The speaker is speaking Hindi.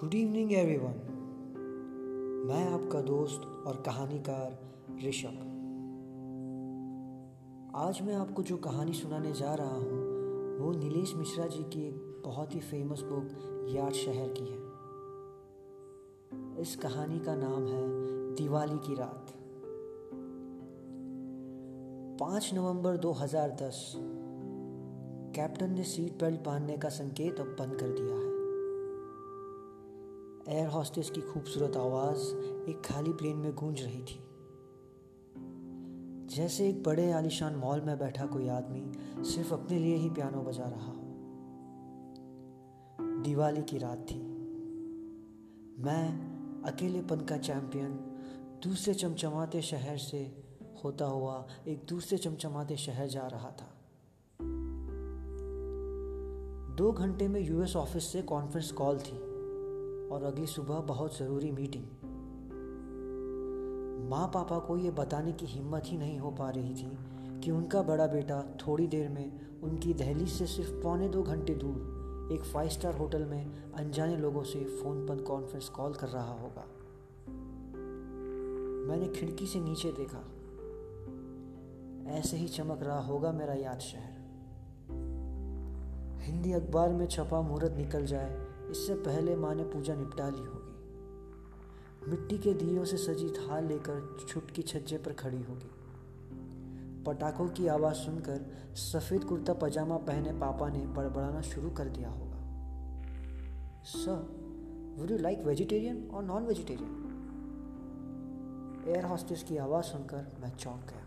गुड इवनिंग एवरीवन मैं आपका दोस्त और कहानीकार ऋषभ। आज मैं आपको जो कहानी सुनाने जा रहा हूँ, वो नीलेश मिश्रा जी की एक बहुत ही फ़ेमस बुक याद शहर की है। इस कहानी का नाम है दिवाली की रात। 5 नवंबर 2010 कैप्टन ने सीट बेल्ट बांधने का संकेत अब बंद कर दिया है। एयर हॉस्टेस की खूबसूरत आवाज़ एक खाली प्लेन में गूंज रही थी। जैसे एक बड़े आलिशान मॉल में बैठा कोई आदमी सिर्फ़ अपने लिए ही पियानो बजा रहा हो। दिवाली की रात थी। मैं, अकेलेपन का चैंपियन दूसरे चमचमाते शहर से होता हुआ एक दूसरे चमचमाते शहर जा रहा था। दो घंटे में यूएस ऑफ़िस से कॉन्फ्रेंस कॉल थी। और अगली सुबह बहुत ज़रूरी मीटिंग माँ पापा को ये बताने की हिम्मत ही नहीं हो पा रही थी कि उनका बड़ा बेटा थोड़ी देर में उनकी दहलीज से सिर्फ़ पौने दो घंटे दूर एक फाइव स्टार होटल में अनजाने लोगों से फ़ोन पर कॉन्फ्रेंस कॉल कर रहा होगा। मैंने खिड़की से नीचे देखा। ऐसे ही चमक रहा होगा मेरा याद शहर। हिंदी अखबार में छपा मुहूर्त निकल जाए इससे पहले माँ ने पूजा निपटा ली होगी। मिट्टी के दियों से सजी थाल लेकर छुटकी छज्जे पर खड़ी होगी। पटाखों की आवाज़ सुनकर सफ़ेद कुर्ता पजामा पहने पापा ने बड़बड़ाना शुरू कर दिया होगा। Sir would you like vegetarian और नॉन वेजिटेरियन एयर हॉस्टेस की आवाज़ सुनकर मैं चौंक गया।